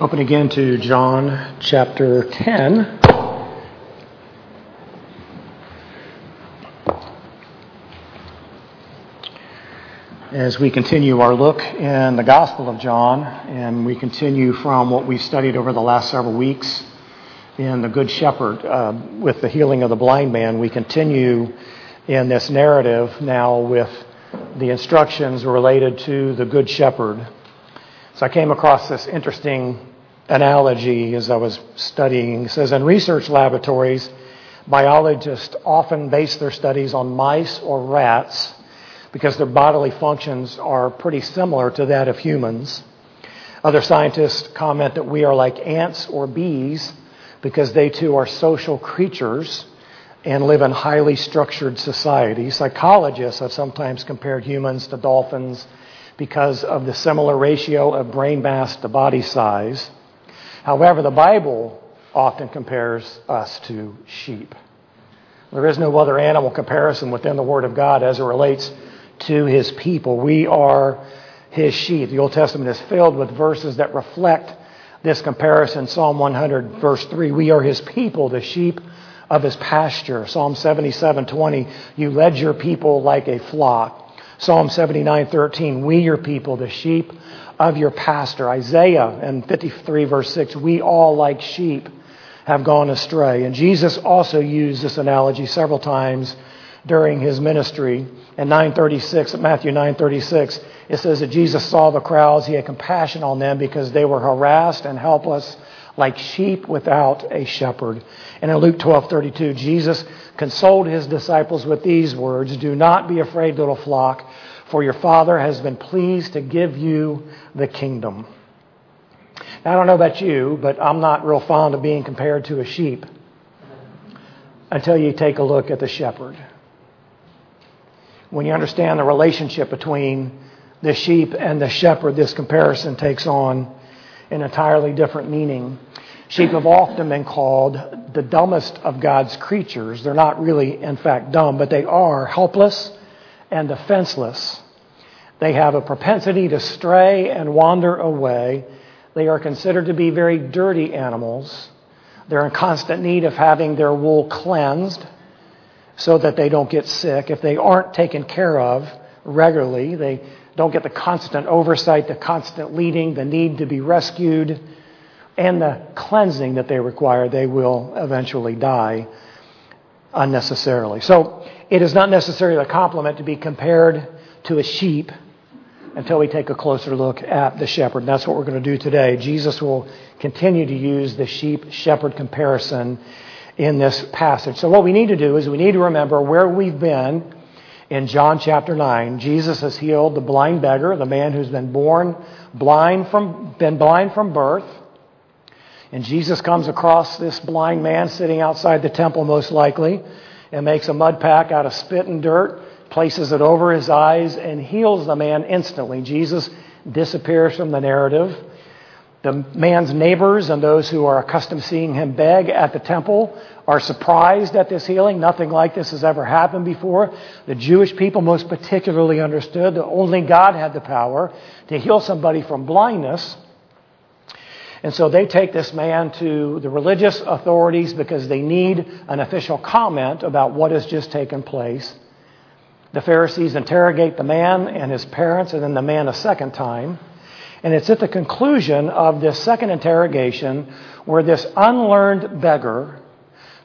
Open again to John chapter 10. As we continue our look in the Gospel of John, and we continue from what we've studied over the last several weeks in the Good Shepherd uh, with the healing of the blind man, we continue in this narrative now with the instructions related to the Good Shepherd. So I came across this interesting analogy as I was studying. It says in research laboratories, biologists often base their studies on mice or rats because their bodily functions are pretty similar to that of humans. Other scientists comment that we are like ants or bees because they too are social creatures and live in highly structured societies. Psychologists have sometimes compared humans to dolphins because of the similar ratio of brain mass to body size. However, the Bible often compares us to sheep. There is no other animal comparison within the Word of God as it relates to His people. We are His sheep. The Old Testament is filled with verses that reflect this comparison. Psalm 100, verse 3 We are His people, the sheep of His pasture. Psalm 77, 20 You led your people like a flock. Psalm 79:13, "We your people, the sheep of your pastor." Isaiah and 53 verse 6, "We all like sheep have gone astray." And Jesus also used this analogy several times during his ministry. In 936, Matthew 9:36, it says that Jesus saw the crowds, he had compassion on them because they were harassed and helpless like sheep without a shepherd. And in Luke 12:32, Jesus consoled his disciples with these words, "Do not be afraid, little flock, for your Father has been pleased to give you the kingdom." Now, I don't know about you, but I'm not real fond of being compared to a sheep until you take a look at the shepherd. When you understand the relationship between the sheep and the shepherd, this comparison takes on an entirely different meaning. Sheep have often been called the dumbest of God's creatures. They're not really, in fact, dumb, but they are helpless and defenseless. They have a propensity to stray and wander away. They are considered to be very dirty animals. They're in constant need of having their wool cleansed so that they don't get sick. If they aren't taken care of regularly, they don't get the constant oversight, the constant leading, the need to be rescued, and the cleansing that they require, they will eventually die unnecessarily. So it is not necessarily a compliment to be compared to a sheep until we take a closer look at the shepherd. And that's what we're going to do today. Jesus will continue to use the sheep shepherd comparison in this passage. So what we need to do is we need to remember where we've been in John chapter 9, Jesus has healed the blind beggar, the man who's been born blind from, been blind from birth. And Jesus comes across this blind man sitting outside the temple, most likely, and makes a mud pack out of spit and dirt, places it over his eyes, and heals the man instantly. Jesus disappears from the narrative. The man's neighbors and those who are accustomed to seeing him beg at the temple are surprised at this healing. Nothing like this has ever happened before. The Jewish people most particularly understood that only God had the power to heal somebody from blindness. And so they take this man to the religious authorities because they need an official comment about what has just taken place. The Pharisees interrogate the man and his parents and then the man a second time. And it's at the conclusion of this second interrogation where this unlearned beggar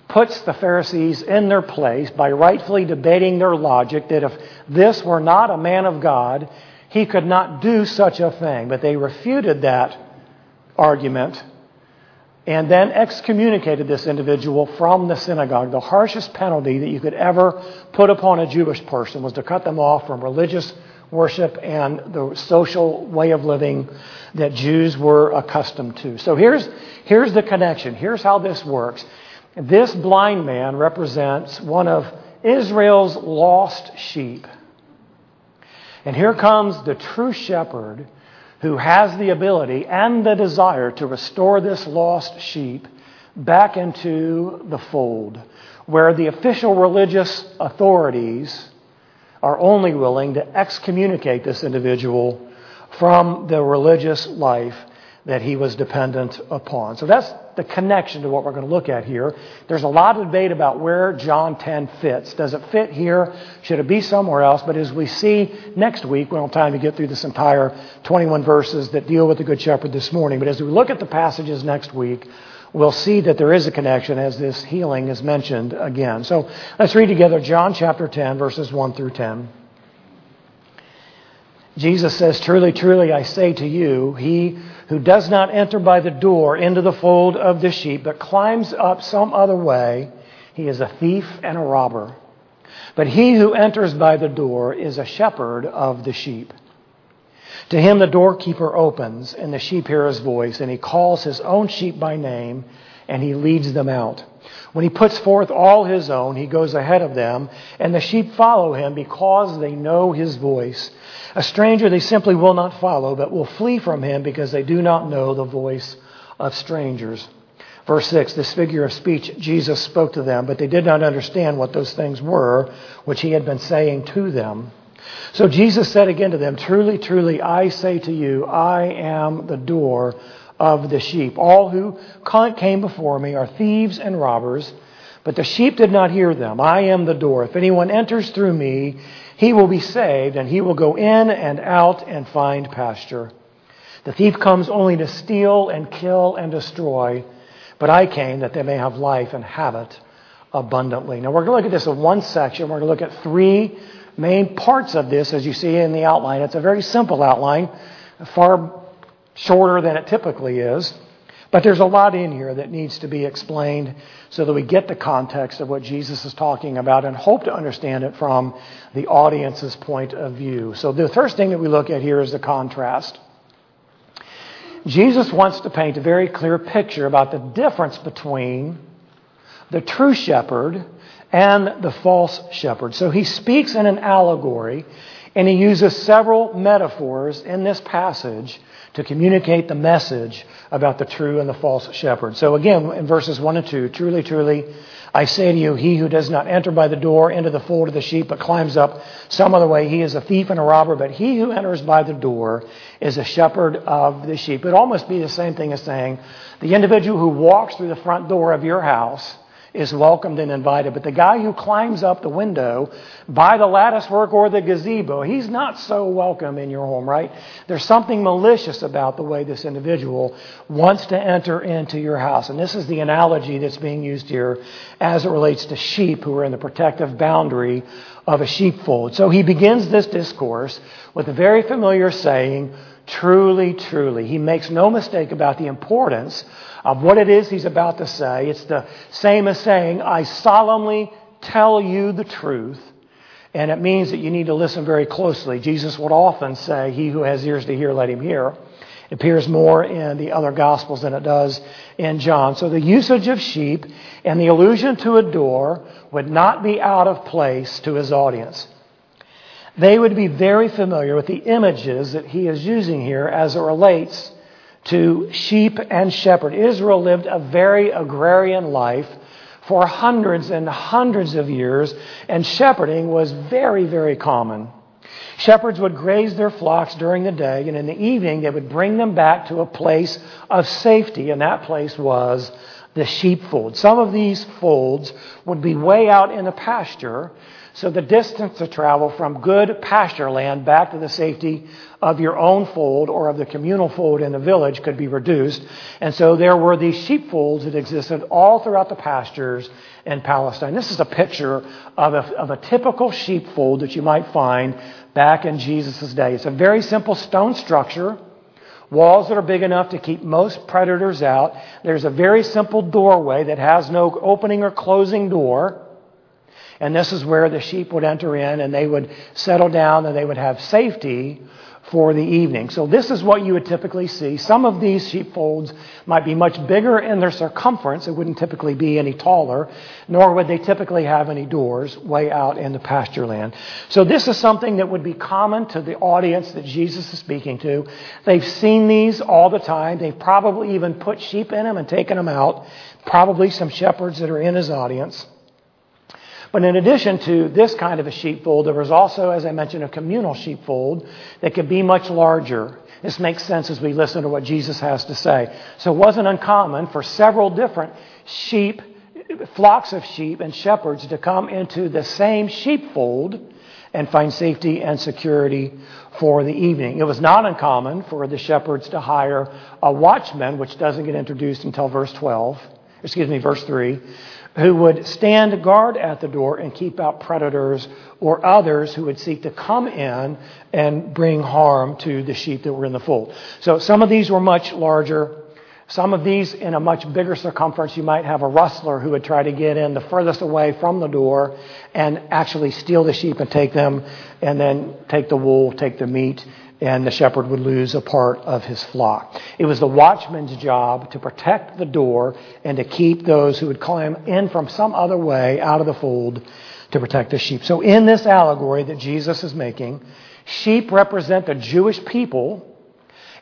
puts the Pharisees in their place by rightfully debating their logic that if this were not a man of God, he could not do such a thing. But they refuted that argument and then excommunicated this individual from the synagogue. The harshest penalty that you could ever put upon a Jewish person was to cut them off from religious worship and the social way of living that Jews were accustomed to. So here's, here's the connection. Here's how this works. This blind man represents one of Israel's lost sheep. And here comes the true shepherd who has the ability and the desire to restore this lost sheep back into the fold, where the official religious authorities are only willing to excommunicate this individual from the religious life. that he was dependent upon. So that's the connection to what we're going to look at here. There's a lot of debate about where John 10 fits. Does it fit here? Should it be somewhere else? But as we see next week, we don't have time to get through this entire 21 verses that deal with the Good Shepherd this morning. But as we look at the passages next week, we'll see that there is a connection as this healing is mentioned again. So let's read together John chapter 10, verses 1 through 10. Jesus says, Truly, truly, I say to you, he who does not enter by the door into the fold of the sheep, but climbs up some other way, he is a thief and a robber. But he who enters by the door is a shepherd of the sheep. To him the doorkeeper opens, and the sheep hear his voice, and he calls his own sheep by name, and he leads them out. When he puts forth all his own, he goes ahead of them, and the sheep follow him because they know his voice. A stranger they simply will not follow, but will flee from him because they do not know the voice of strangers. Verse 6 This figure of speech Jesus spoke to them, but they did not understand what those things were which he had been saying to them. So Jesus said again to them, Truly, truly, I say to you, I am the door of the sheep. All who came before me are thieves and robbers, but the sheep did not hear them. I am the door. If anyone enters through me, he will be saved, and he will go in and out and find pasture. The thief comes only to steal and kill and destroy, but I came that they may have life and have it abundantly. Now, we're going to look at this in one section. We're going to look at three main parts of this, as you see in the outline. It's a very simple outline, far shorter than it typically is. But there's a lot in here that needs to be explained so that we get the context of what Jesus is talking about and hope to understand it from the audience's point of view. So the first thing that we look at here is the contrast. Jesus wants to paint a very clear picture about the difference between the true shepherd and the false shepherd. So he speaks in an allegory and he uses several metaphors in this passage to communicate the message about the true and the false shepherd. So again, in verses 1 and 2, truly, truly, I say to you, he who does not enter by the door into the fold of the sheep, but climbs up some other way, he is a thief and a robber, but he who enters by the door is a shepherd of the sheep. It almost be the same thing as saying, the individual who walks through the front door of your house is welcomed and invited. But the guy who climbs up the window by the lattice work or the gazebo, he's not so welcome in your home, right? There's something malicious about the way this individual wants to enter into your house. And this is the analogy that's being used here as it relates to sheep who are in the protective boundary of a sheepfold. So he begins this discourse with a very familiar saying, truly, truly. He makes no mistake about the importance of what it is he's about to say. It's the same as saying, I solemnly tell you the truth. And it means that you need to listen very closely. Jesus would often say, He who has ears to hear, let him hear. It appears more in the other Gospels than it does in John. So the usage of sheep and the allusion to a door would not be out of place to his audience. They would be very familiar with the images that he is using here as it relates to sheep and shepherd. Israel lived a very agrarian life for hundreds and hundreds of years, and shepherding was very, very common. Shepherds would graze their flocks during the day, and in the evening they would bring them back to a place of safety, and that place was the sheepfold. Some of these folds would be way out in the pasture, so the distance to travel from good pasture land back to the safety of your own fold or of the communal fold in the village could be reduced. And so there were these sheepfolds that existed all throughout the pastures in Palestine. This is a picture of a, of a typical sheepfold that you might find back in Jesus' day. It's a very simple stone structure. Walls that are big enough to keep most predators out. There's a very simple doorway that has no opening or closing door. And this is where the sheep would enter in and they would settle down and they would have safety for the evening. So this is what you would typically see. Some of these sheepfolds might be much bigger in their circumference. It wouldn't typically be any taller, nor would they typically have any doors way out in the pasture land. So this is something that would be common to the audience that Jesus is speaking to. They've seen these all the time. They've probably even put sheep in them and taken them out. Probably some shepherds that are in his audience. But in addition to this kind of a sheepfold, there was also, as I mentioned, a communal sheepfold that could be much larger. This makes sense as we listen to what Jesus has to say. So it wasn't uncommon for several different sheep, flocks of sheep and shepherds to come into the same sheepfold and find safety and security for the evening. It was not uncommon for the shepherds to hire a watchman, which doesn't get introduced until verse 12, excuse me, verse 3, who would stand guard at the door and keep out predators or others who would seek to come in and bring harm to the sheep that were in the fold. So some of these were much larger. Some of these in a much bigger circumference, you might have a rustler who would try to get in the furthest away from the door and actually steal the sheep and take them and then take the wool, take the meat, and the shepherd would lose a part of his flock. It was the watchman's job to protect the door and to keep those who would climb in from some other way out of the fold to protect the sheep. So in this allegory that Jesus is making, sheep represent the Jewish people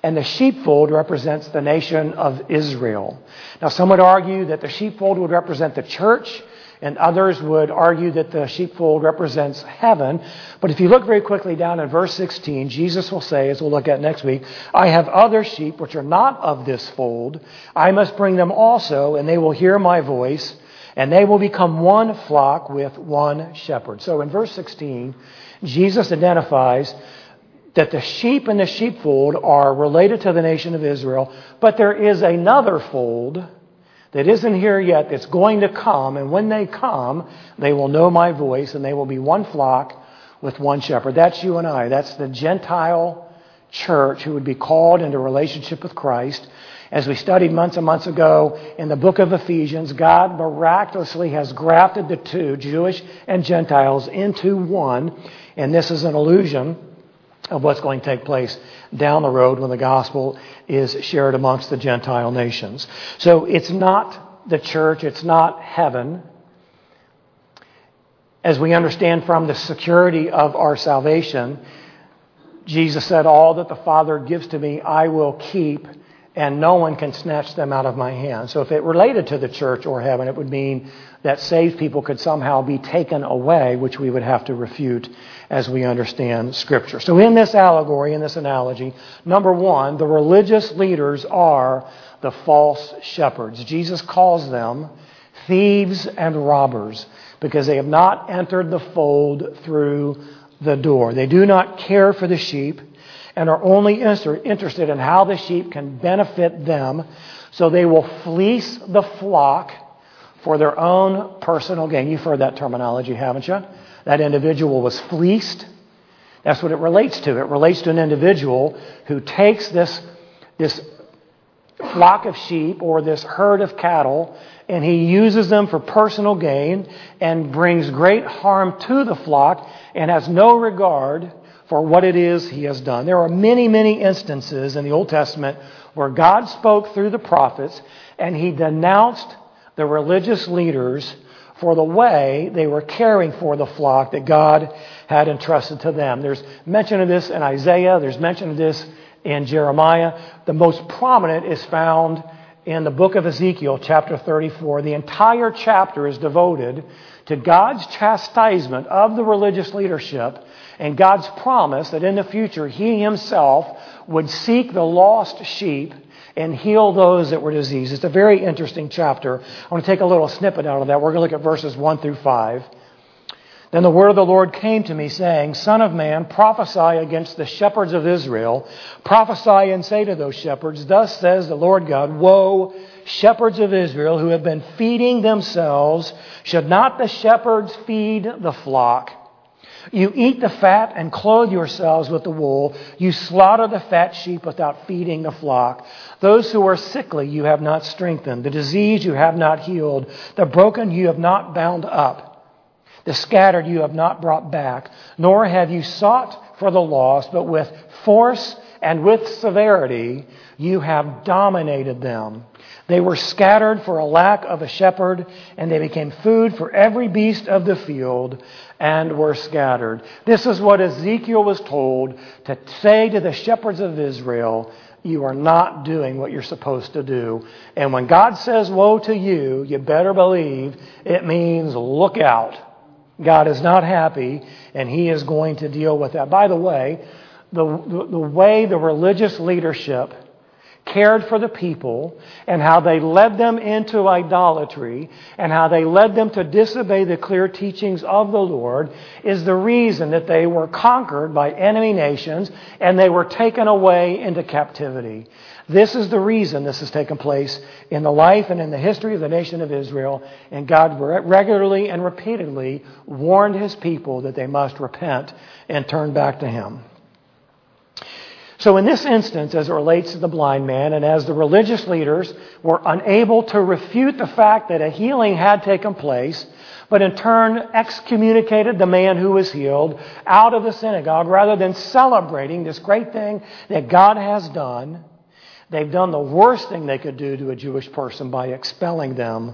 and the sheepfold represents the nation of Israel. Now, some would argue that the sheepfold would represent the church, and others would argue that the sheepfold represents heaven. But if you look very quickly down in verse 16, Jesus will say, as we'll look at next week, I have other sheep which are not of this fold. I must bring them also, and they will hear my voice, and they will become one flock with one shepherd. So in verse 16, Jesus identifies that the sheep in the sheepfold are related to the nation of Israel, but there is another fold that isn't here yet that's going to come, and when they come, they will know my voice, and they will be one flock with one shepherd. That's you and I. That's the Gentile church who would be called into relationship with Christ. As we studied months and months ago in the book of Ephesians, God miraculously has grafted the two, Jewish and Gentiles, into one. And this is an illusion of what's going to take place down the road when the gospel is shared amongst the Gentile nations. So it's not the church, it's not heaven. As we understand from the security of our salvation, Jesus said, All that the Father gives to me, I will keep, and no one can snatch them out of my hand. So if it related to the church or heaven, it would mean that saved people could somehow be taken away, which we would have to refute as we understand Scripture. So, in this allegory, in this analogy, number one, the religious leaders are the false shepherds. Jesus calls them thieves and robbers because they have not entered the fold through the door. They do not care for the sheep and are only interested in how the sheep can benefit them. So they will fleece the flock for their own personal gain. You've heard that terminology, haven't you? That individual was fleeced. That's what it relates to. It relates to an individual who takes this, this flock of sheep or this herd of cattle and he uses them for personal gain and brings great harm to the flock and has no regard for what it is he has done. There are many, many instances in the Old Testament where God spoke through the prophets and he denounced the religious leaders for the way they were caring for the flock that God had entrusted to them. There's mention of this in Isaiah, there's mention of this in Jeremiah. The most prominent is found in the book of Ezekiel, chapter 34. The entire chapter is devoted to God's chastisement of the religious leadership and God's promise that in the future He Himself would seek the lost sheep and heal those that were diseased. It's a very interesting chapter. I want to take a little snippet out of that. We're going to look at verses 1 through 5. Then the word of the Lord came to me, saying, Son of man, prophesy against the shepherds of Israel. Prophesy and say to those shepherds, Thus says the Lord God, Woe, shepherds of Israel who have been feeding themselves. Should not the shepherds feed the flock? You eat the fat and clothe yourselves with the wool. You slaughter the fat sheep without feeding the flock. Those who are sickly you have not strengthened. The diseased you have not healed. The broken you have not bound up. The scattered you have not brought back. Nor have you sought for the lost, but with force and with severity you have dominated them. They were scattered for a lack of a shepherd, and they became food for every beast of the field and were scattered. This is what Ezekiel was told to say to the shepherds of Israel you are not doing what you're supposed to do. And when God says woe to you, you better believe it means look out. God is not happy, and He is going to deal with that. By the way, the, the, way the religious leadership cared for the people and how they led them into idolatry and how they led them to disobey the clear teachings of the Lord is the reason that they were conquered by enemy nations and they were taken away into captivity. This is the reason this has taken place in the life and in the history of the nation of Israel. And God regularly and repeatedly warned his people that they must repent and turn back to him. So, in this instance, as it relates to the blind man, and as the religious leaders were unable to refute the fact that a healing had taken place, but in turn excommunicated the man who was healed out of the synagogue rather than celebrating this great thing that God has done, they've done the worst thing they could do to a Jewish person by expelling them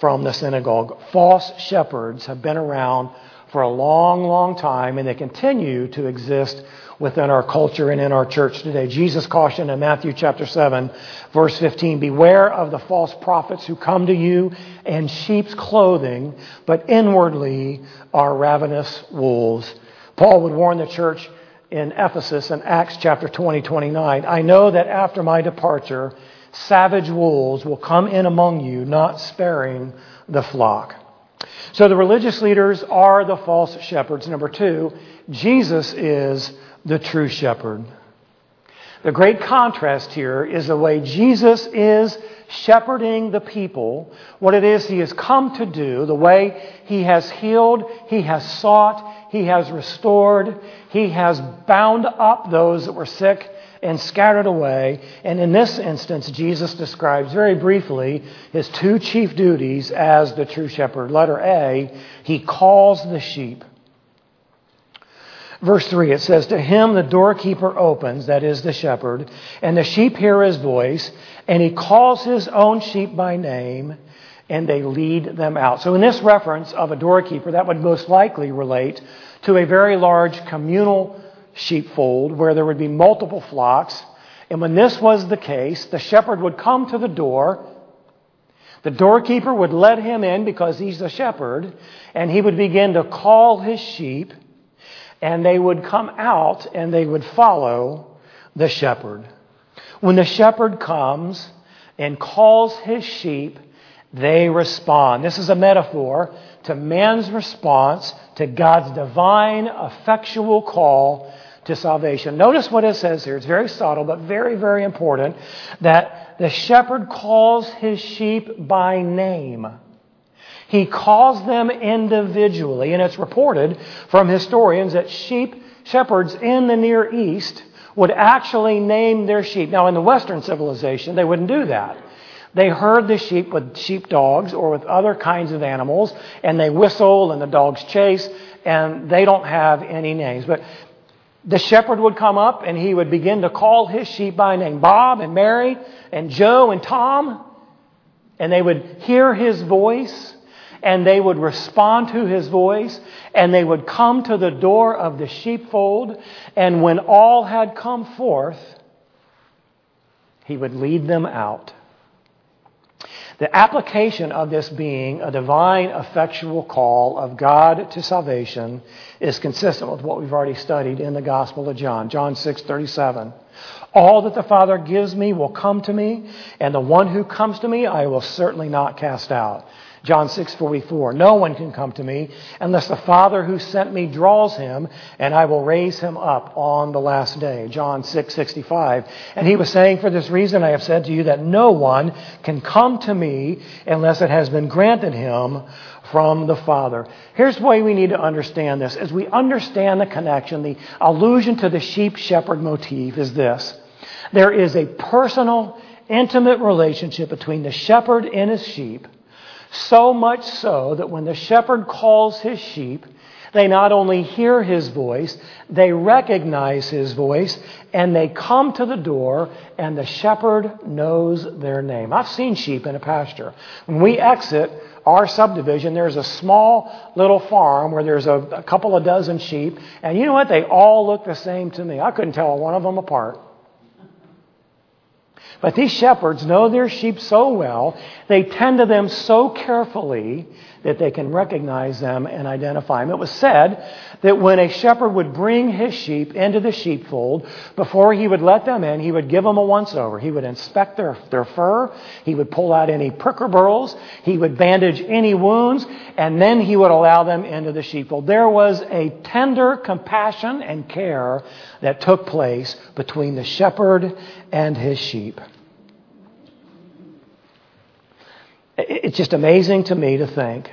from the synagogue. False shepherds have been around for a long, long time, and they continue to exist within our culture and in our church today. Jesus cautioned in Matthew chapter 7, verse 15 Beware of the false prophets who come to you in sheep's clothing, but inwardly are ravenous wolves. Paul would warn the church in Ephesus in Acts chapter 20, 29 I know that after my departure, savage wolves will come in among you, not sparing the flock. So the religious leaders are the false shepherds. Number two, Jesus is the true shepherd. The great contrast here is the way Jesus is shepherding the people, what it is he has come to do, the way he has healed, he has sought, he has restored, he has bound up those that were sick and scattered away. And in this instance, Jesus describes very briefly his two chief duties as the true shepherd. Letter A, he calls the sheep. Verse 3, it says, To him the doorkeeper opens, that is the shepherd, and the sheep hear his voice, and he calls his own sheep by name, and they lead them out. So, in this reference of a doorkeeper, that would most likely relate to a very large communal sheepfold where there would be multiple flocks. And when this was the case, the shepherd would come to the door. The doorkeeper would let him in because he's the shepherd, and he would begin to call his sheep and they would come out and they would follow the shepherd. When the shepherd comes and calls his sheep, they respond. This is a metaphor to man's response to God's divine, effectual call to salvation. Notice what it says here. It's very subtle, but very, very important that the shepherd calls his sheep by name. He calls them individually, and it's reported from historians that sheep shepherds in the Near East would actually name their sheep. Now, in the Western civilization, they wouldn't do that. They herd the sheep with sheep dogs or with other kinds of animals, and they whistle and the dogs chase, and they don't have any names. But the shepherd would come up and he would begin to call his sheep by name Bob and Mary and Joe and Tom, and they would hear his voice and they would respond to his voice and they would come to the door of the sheepfold. And when all had come forth, he would lead them out. The application of this being a divine, effectual call of God to salvation is consistent with what we've already studied in the Gospel of John. John 6 37. All that the Father gives me will come to me, and the one who comes to me I will certainly not cast out. John 6:44 No one can come to me unless the Father who sent me draws him and I will raise him up on the last day. John 6:65 And he was saying for this reason I have said to you that no one can come to me unless it has been granted him from the Father. Here's the way we need to understand this. As we understand the connection, the allusion to the sheep shepherd motif is this. There is a personal, intimate relationship between the shepherd and his sheep so much so that when the shepherd calls his sheep, they not only hear his voice, they recognize his voice, and they come to the door, and the shepherd knows their name. I've seen sheep in a pasture. When we exit our subdivision, there's a small little farm where there's a, a couple of dozen sheep, and you know what? They all look the same to me. I couldn't tell one of them apart. But these shepherds know their sheep so well, they tend to them so carefully that they can recognize them and identify them. It was said that when a shepherd would bring his sheep into the sheepfold, before he would let them in, he would give them a once over. He would inspect their, their fur, he would pull out any pricker burls, he would bandage any wounds, and then he would allow them into the sheepfold. There was a tender compassion and care that took place between the shepherd and his sheep. It's just amazing to me to think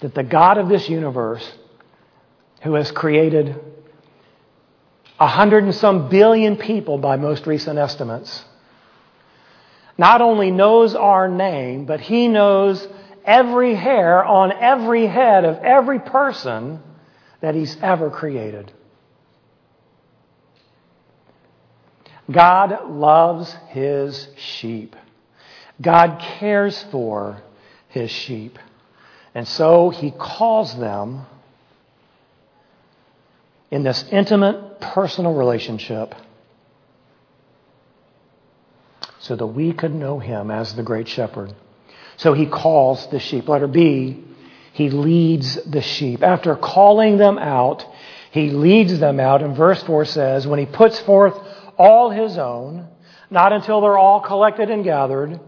that the God of this universe, who has created a hundred and some billion people by most recent estimates, not only knows our name, but he knows every hair on every head of every person that he's ever created. God loves his sheep. God cares for his sheep. And so he calls them in this intimate personal relationship so that we could know him as the great shepherd. So he calls the sheep. Letter B, he leads the sheep. After calling them out, he leads them out. And verse 4 says, when he puts forth all his own, not until they're all collected and gathered,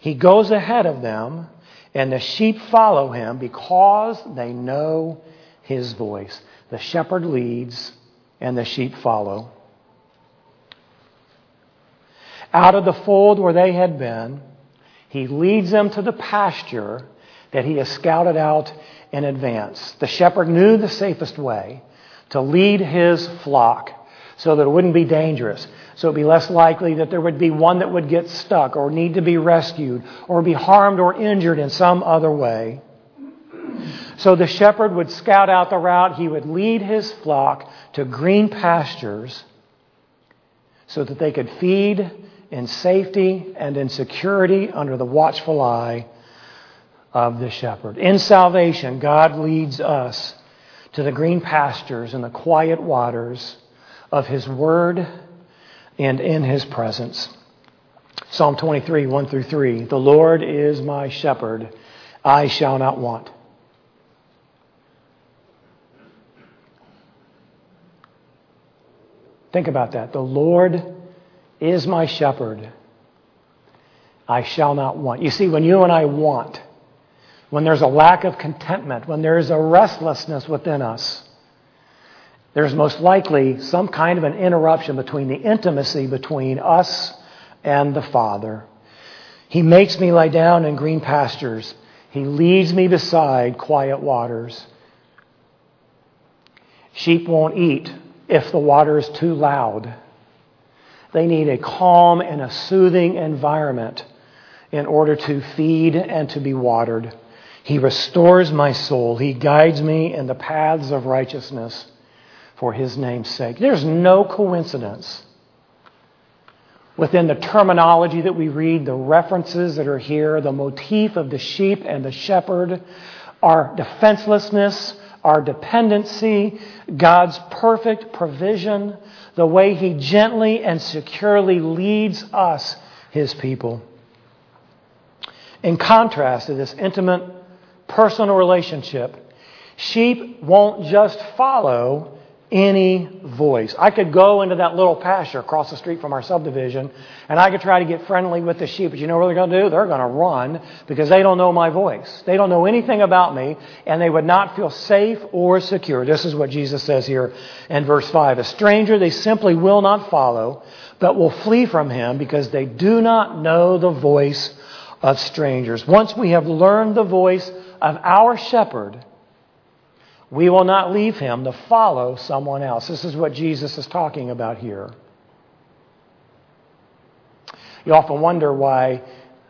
he goes ahead of them, and the sheep follow him because they know his voice. The shepherd leads, and the sheep follow. Out of the fold where they had been, he leads them to the pasture that he has scouted out in advance. The shepherd knew the safest way to lead his flock so that it wouldn't be dangerous. So it'd be less likely that there would be one that would get stuck or need to be rescued or be harmed or injured in some other way. So the shepherd would scout out the route. He would lead his flock to green pastures so that they could feed in safety and in security under the watchful eye of the shepherd. In salvation, God leads us to the green pastures and the quiet waters of his word and in his presence. Psalm 23, 1 through 3. The Lord is my shepherd, I shall not want. Think about that. The Lord is my shepherd, I shall not want. You see, when you and I want, when there's a lack of contentment, when there is a restlessness within us, there's most likely some kind of an interruption between the intimacy between us and the Father. He makes me lie down in green pastures. He leads me beside quiet waters. Sheep won't eat if the water is too loud. They need a calm and a soothing environment in order to feed and to be watered. He restores my soul. He guides me in the paths of righteousness for his name's sake. There's no coincidence within the terminology that we read, the references that are here, the motif of the sheep and the shepherd, our defenselessness, our dependency, God's perfect provision, the way He gently and securely leads us, His people. In contrast to this intimate personal relationship, sheep won't just follow any voice. I could go into that little pasture across the street from our subdivision and I could try to get friendly with the sheep, but you know what they're going to do? They're going to run because they don't know my voice. They don't know anything about me and they would not feel safe or secure. This is what Jesus says here in verse 5. A stranger they simply will not follow, but will flee from him because they do not know the voice of strangers. Once we have learned the voice of our shepherd, we will not leave him to follow someone else. This is what Jesus is talking about here. You often wonder why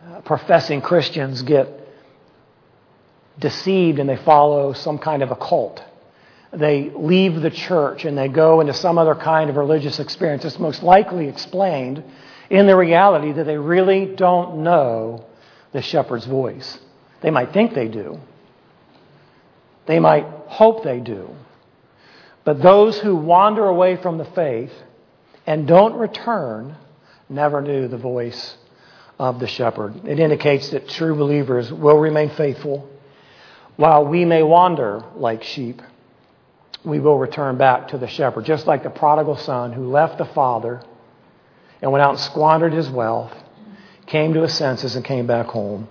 uh, professing Christians get deceived and they follow some kind of a cult. They leave the church and they go into some other kind of religious experience. It's most likely explained in the reality that they really don't know the shepherd's voice. They might think they do, they might hope they do. But those who wander away from the faith and don't return never knew the voice of the shepherd. It indicates that true believers will remain faithful. While we may wander like sheep, we will return back to the shepherd, just like the prodigal son who left the father and went out and squandered his wealth, came to his senses, and came back home.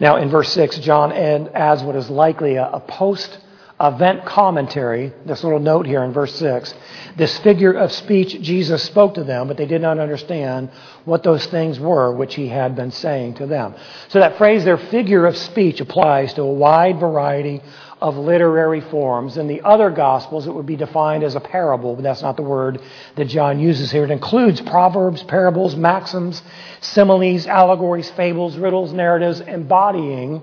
Now, in verse 6, John adds what is likely a, a post event commentary, this little note here in verse 6. This figure of speech Jesus spoke to them, but they did not understand what those things were which he had been saying to them. So that phrase, their figure of speech, applies to a wide variety of literary forms. In the other Gospels, it would be defined as a parable, but that's not the word that John uses here. It includes proverbs, parables, maxims, similes, allegories, fables, riddles, narratives, embodying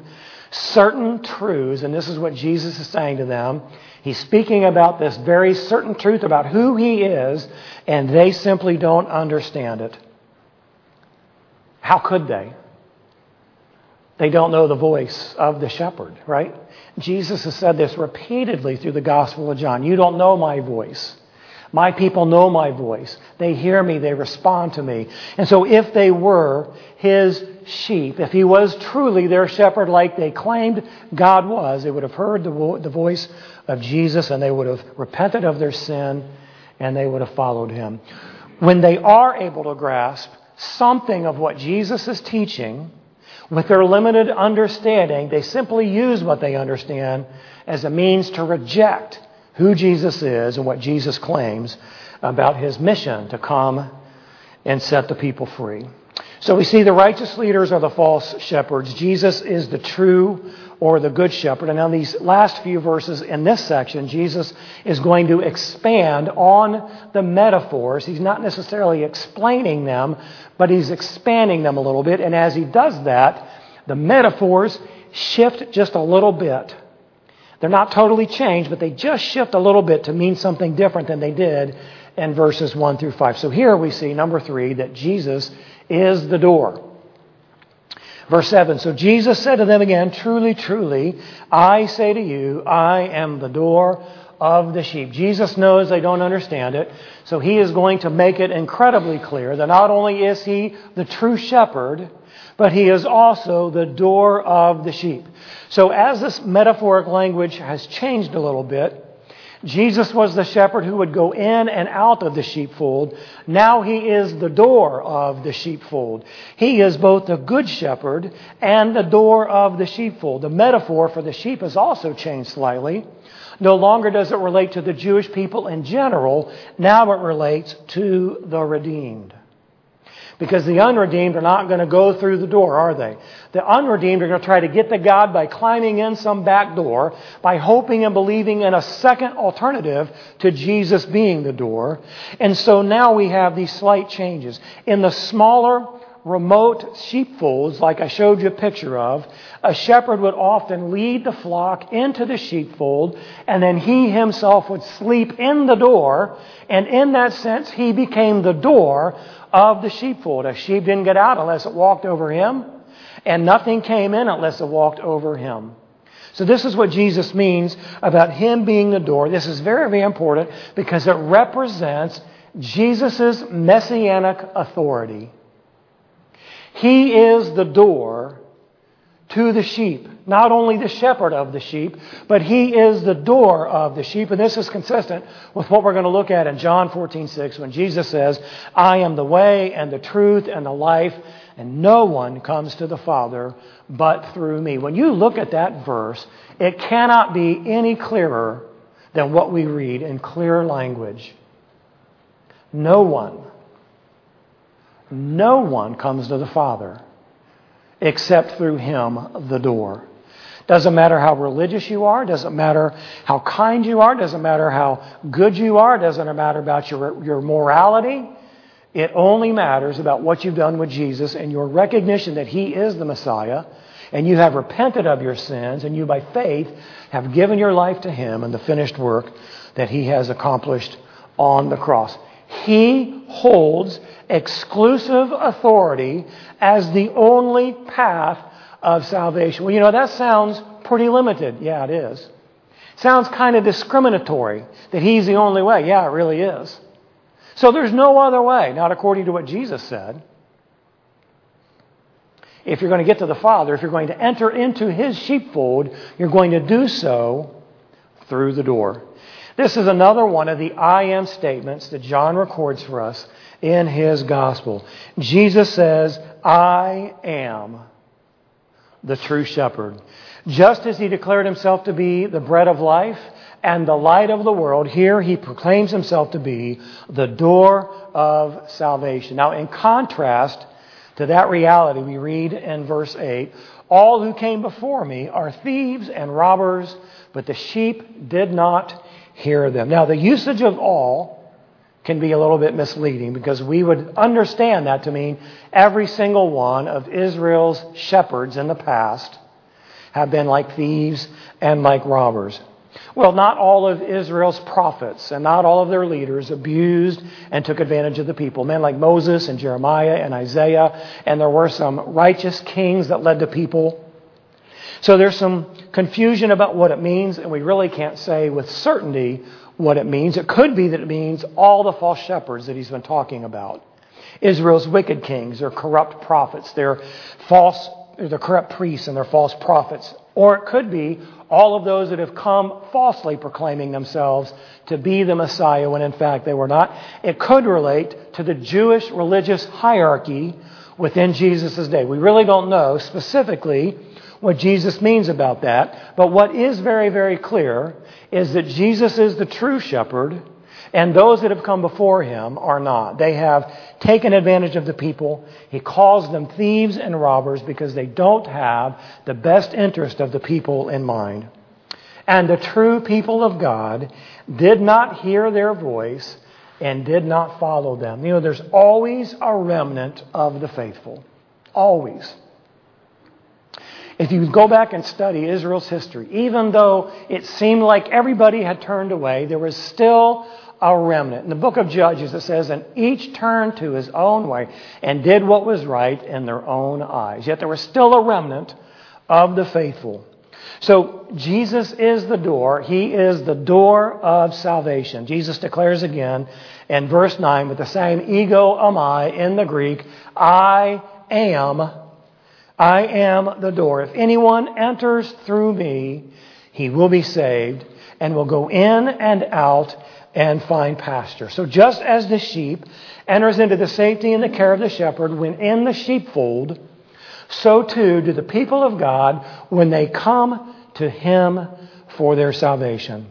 certain truths, and this is what Jesus is saying to them. He's speaking about this very certain truth about who he is, and they simply don't understand it. How could they? They don't know the voice of the shepherd, right? Jesus has said this repeatedly through the Gospel of John. You don't know my voice. My people know my voice. They hear me. They respond to me. And so if they were his sheep, if he was truly their shepherd like they claimed God was, they would have heard the, vo- the voice of Jesus and they would have repented of their sin and they would have followed him. When they are able to grasp something of what Jesus is teaching, with their limited understanding, they simply use what they understand as a means to reject who Jesus is and what Jesus claims about his mission to come and set the people free. So we see the righteous leaders are the false shepherds. Jesus is the true or the good shepherd. And now, these last few verses in this section, Jesus is going to expand on the metaphors. He's not necessarily explaining them, but he's expanding them a little bit. And as he does that, the metaphors shift just a little bit. They're not totally changed, but they just shift a little bit to mean something different than they did in verses 1 through 5. So here we see, number 3, that Jesus is the door. Verse 7 So Jesus said to them again, Truly, truly, I say to you, I am the door of the sheep. Jesus knows they don't understand it, so he is going to make it incredibly clear that not only is he the true shepherd, but he is also the door of the sheep. So as this metaphoric language has changed a little bit, Jesus was the shepherd who would go in and out of the sheepfold. Now he is the door of the sheepfold. He is both the good shepherd and the door of the sheepfold. The metaphor for the sheep has also changed slightly. No longer does it relate to the Jewish people in general. Now it relates to the redeemed. Because the unredeemed are not going to go through the door, are they? The unredeemed are going to try to get to God by climbing in some back door, by hoping and believing in a second alternative to Jesus being the door. And so now we have these slight changes. In the smaller, remote sheepfolds, like I showed you a picture of, a shepherd would often lead the flock into the sheepfold, and then he himself would sleep in the door, and in that sense, he became the door of the sheepfold. A sheep didn't get out unless it walked over him, and nothing came in unless it walked over him. So this is what Jesus means about him being the door. This is very, very important because it represents Jesus' messianic authority. He is the door to the sheep. Not only the shepherd of the sheep, but he is the door of the sheep. And this is consistent with what we're going to look at in John 14, 6, when Jesus says, I am the way and the truth and the life, and no one comes to the Father but through me. When you look at that verse, it cannot be any clearer than what we read in clear language. No one, no one comes to the Father except through him, the door. Doesn't matter how religious you are, doesn't matter how kind you are, doesn't matter how good you are, doesn't matter about your, your morality. It only matters about what you've done with Jesus and your recognition that He is the Messiah, and you have repented of your sins, and you by faith have given your life to Him and the finished work that He has accomplished on the cross. He holds exclusive authority as the only path of salvation. Well, you know, that sounds pretty limited. Yeah, it is. Sounds kind of discriminatory that he's the only way. Yeah, it really is. So there's no other way, not according to what Jesus said. If you're going to get to the Father, if you're going to enter into His sheepfold, you're going to do so through the door. This is another one of the I am statements that John records for us in his gospel. Jesus says, I am the true shepherd. Just as he declared himself to be the bread of life and the light of the world, here he proclaims himself to be the door of salvation. Now, in contrast to that reality, we read in verse 8, all who came before me are thieves and robbers, but the sheep did not hear them. Now, the usage of all can be a little bit misleading because we would understand that to mean every single one of Israel's shepherds in the past have been like thieves and like robbers. Well, not all of Israel's prophets and not all of their leaders abused and took advantage of the people. Men like Moses and Jeremiah and Isaiah, and there were some righteous kings that led the people. So there's some confusion about what it means, and we really can't say with certainty what it means. It could be that it means all the false shepherds that he's been talking about. Israel's wicked kings, their corrupt prophets, their false, their corrupt priests and their false prophets. Or it could be all of those that have come falsely proclaiming themselves to be the Messiah when in fact they were not. It could relate to the Jewish religious hierarchy within Jesus' day. We really don't know specifically what Jesus means about that, but what is very, very clear is that Jesus is the true shepherd, and those that have come before him are not. They have taken advantage of the people. He calls them thieves and robbers because they don't have the best interest of the people in mind. And the true people of God did not hear their voice and did not follow them. You know, there's always a remnant of the faithful. Always. If you go back and study Israel's history, even though it seemed like everybody had turned away, there was still a remnant. In the book of Judges, it says, And each turned to his own way and did what was right in their own eyes. Yet there was still a remnant of the faithful. So Jesus is the door. He is the door of salvation. Jesus declares again in verse 9 with the same ego eimi in the Greek, I am I am the door. If anyone enters through me, he will be saved and will go in and out and find pasture. So just as the sheep enters into the safety and the care of the shepherd when in the sheepfold, so too do the people of God when they come to him for their salvation.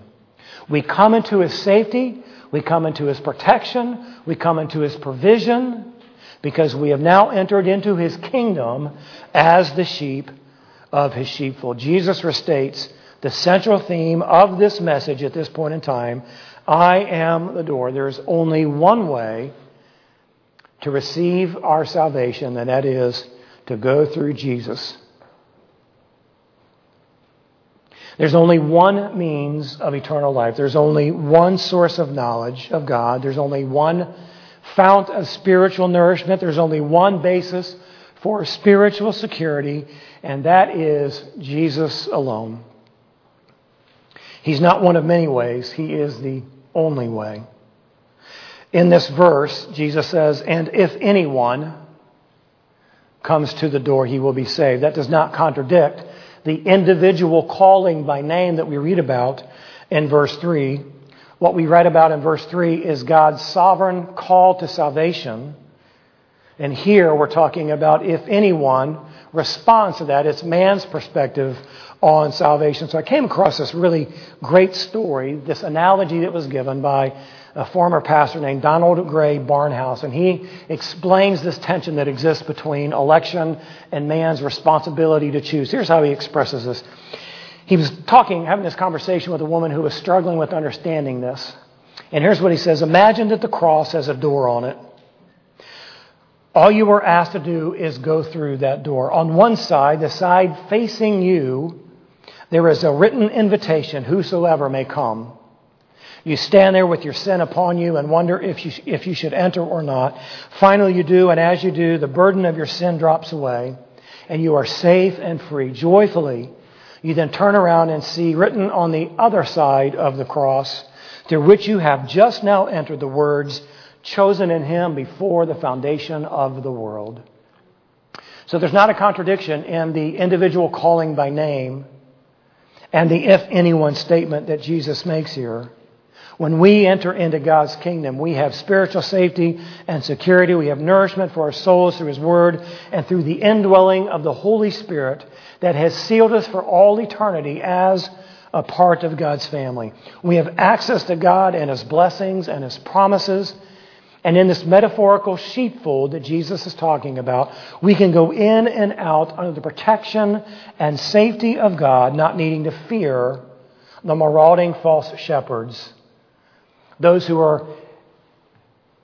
We come into his safety, we come into his protection, we come into his provision, because we have now entered into his kingdom as the sheep of his sheepfold. Jesus restates the central theme of this message at this point in time I am the door. There's only one way to receive our salvation, and that is to go through Jesus. There's only one means of eternal life. There's only one source of knowledge of God. There's only one fount of spiritual nourishment. There's only one basis for spiritual security, and that is Jesus alone. He's not one of many ways, He is the only way. In this verse, Jesus says, And if anyone comes to the door, he will be saved. That does not contradict the individual calling by name that we read about in verse 3 what we read about in verse 3 is God's sovereign call to salvation. And here we're talking about if anyone responds to that, it's man's perspective on salvation. So I came across this really great story, this analogy that was given by a former pastor named Donald Grey Barnhouse, and he explains this tension that exists between election and man's responsibility to choose. Here's how he expresses this he was talking, having this conversation with a woman who was struggling with understanding this. And here's what he says Imagine that the cross has a door on it. All you were asked to do is go through that door. On one side, the side facing you, there is a written invitation whosoever may come. You stand there with your sin upon you and wonder if you, if you should enter or not. Finally, you do, and as you do, the burden of your sin drops away, and you are safe and free, joyfully you then turn around and see written on the other side of the cross, through which you have just now entered the words, chosen in Him before the foundation of the world. So there's not a contradiction in the individual calling by name and the if anyone statement that Jesus makes here. When we enter into God's kingdom, we have spiritual safety and security. We have nourishment for our souls through His Word and through the indwelling of the Holy Spirit that has sealed us for all eternity as a part of God's family. We have access to God and His blessings and His promises. And in this metaphorical sheepfold that Jesus is talking about, we can go in and out under the protection and safety of God, not needing to fear the marauding false shepherds those who are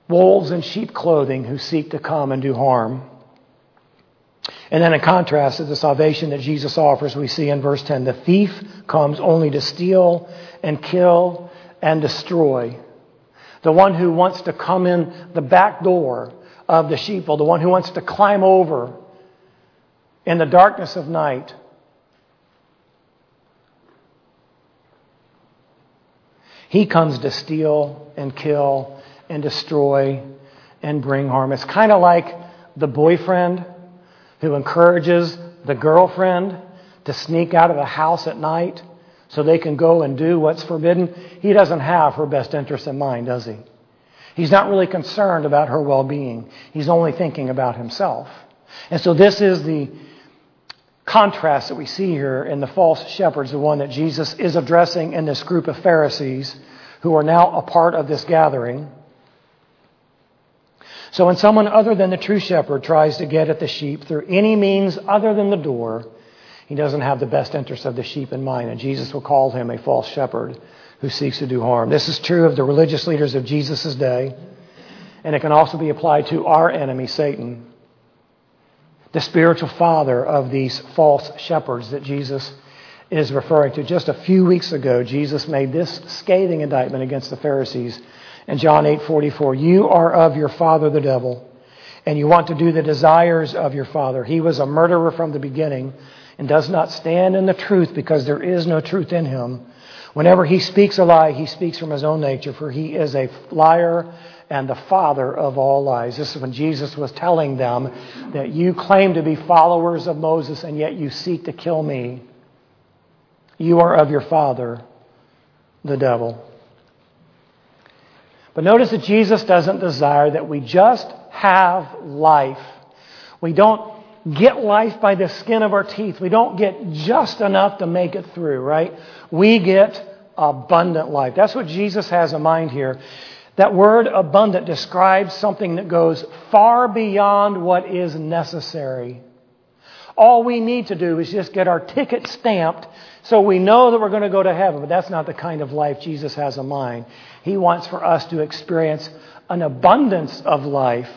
wolves in sheep clothing who seek to come and do harm. And then in contrast to the salvation that Jesus offers, we see in verse 10 the thief comes only to steal and kill and destroy. The one who wants to come in the back door of the sheepfold, the one who wants to climb over in the darkness of night He comes to steal and kill and destroy and bring harm. It's kind of like the boyfriend who encourages the girlfriend to sneak out of the house at night so they can go and do what's forbidden. He doesn't have her best interest in mind, does he? He's not really concerned about her well being. He's only thinking about himself. And so this is the contrast that we see here in the false shepherds, the one that Jesus is addressing in this group of Pharisees who are now a part of this gathering. So when someone other than the true shepherd tries to get at the sheep through any means other than the door, he doesn't have the best interest of the sheep in mind, and Jesus will call him a false shepherd who seeks to do harm. This is true of the religious leaders of Jesus' day, and it can also be applied to our enemy, Satan the spiritual father of these false shepherds that Jesus is referring to. Just a few weeks ago, Jesus made this scathing indictment against the Pharisees in John 8:44. You are of your father the devil, and you want to do the desires of your father. He was a murderer from the beginning and does not stand in the truth because there is no truth in him. Whenever he speaks a lie, he speaks from his own nature, for he is a liar and the father of all lies. This is when Jesus was telling them that you claim to be followers of Moses and yet you seek to kill me. You are of your father, the devil. But notice that Jesus doesn't desire that we just have life. We don't get life by the skin of our teeth. We don't get just enough to make it through, right? We get abundant life. That's what Jesus has in mind here. That word abundant describes something that goes far beyond what is necessary. All we need to do is just get our ticket stamped so we know that we're going to go to heaven. But that's not the kind of life Jesus has in mind. He wants for us to experience an abundance of life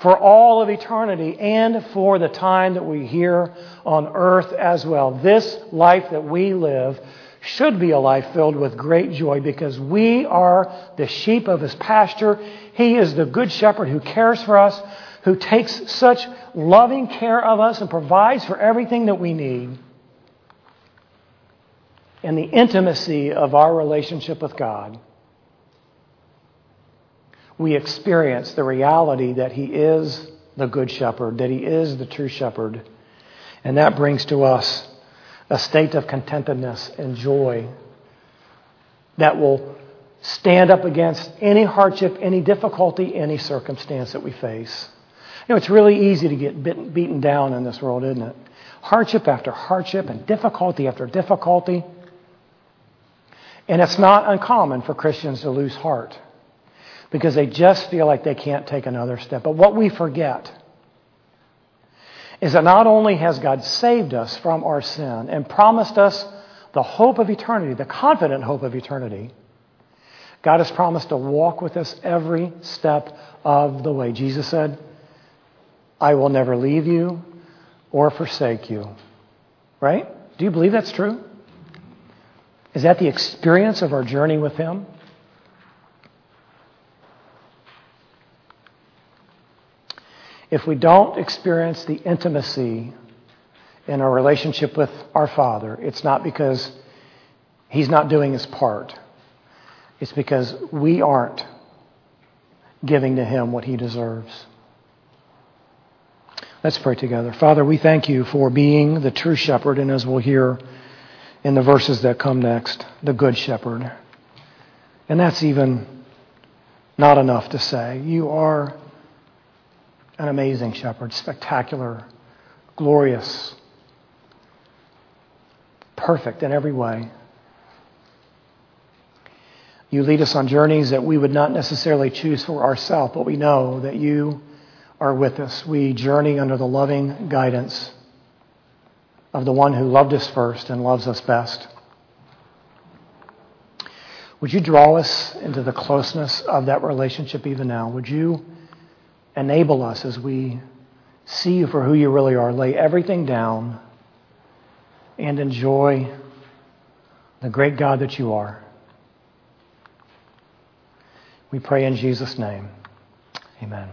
for all of eternity and for the time that we here on earth as well. This life that we live should be a life filled with great joy because we are the sheep of his pasture. He is the good shepherd who cares for us, who takes such loving care of us and provides for everything that we need. In the intimacy of our relationship with God, we experience the reality that He is the good shepherd, that He is the true shepherd. And that brings to us a state of contentedness and joy that will stand up against any hardship, any difficulty, any circumstance that we face. You know, it's really easy to get beaten down in this world, isn't it? Hardship after hardship and difficulty after difficulty. And it's not uncommon for Christians to lose heart because they just feel like they can't take another step. But what we forget is that not only has God saved us from our sin and promised us the hope of eternity, the confident hope of eternity, God has promised to walk with us every step of the way. Jesus said, I will never leave you or forsake you. Right? Do you believe that's true? Is that the experience of our journey with Him? If we don't experience the intimacy in our relationship with our Father, it's not because He's not doing His part. It's because we aren't. giving to him what he deserves. Let's pray together. Father, we thank you for being the true shepherd, and as we'll hear in the verses that come next, the good shepherd. And that's even not enough to say. You are an amazing shepherd, spectacular, glorious, perfect in every way. You lead us on journeys that we would not necessarily choose for ourselves, but we know that you are with us. We journey under the loving guidance of the one who loved us first and loves us best. Would you draw us into the closeness of that relationship even now? Would you enable us as we see you for who you really are, lay everything down, and enjoy the great God that you are? We pray in Jesus' name. Amen.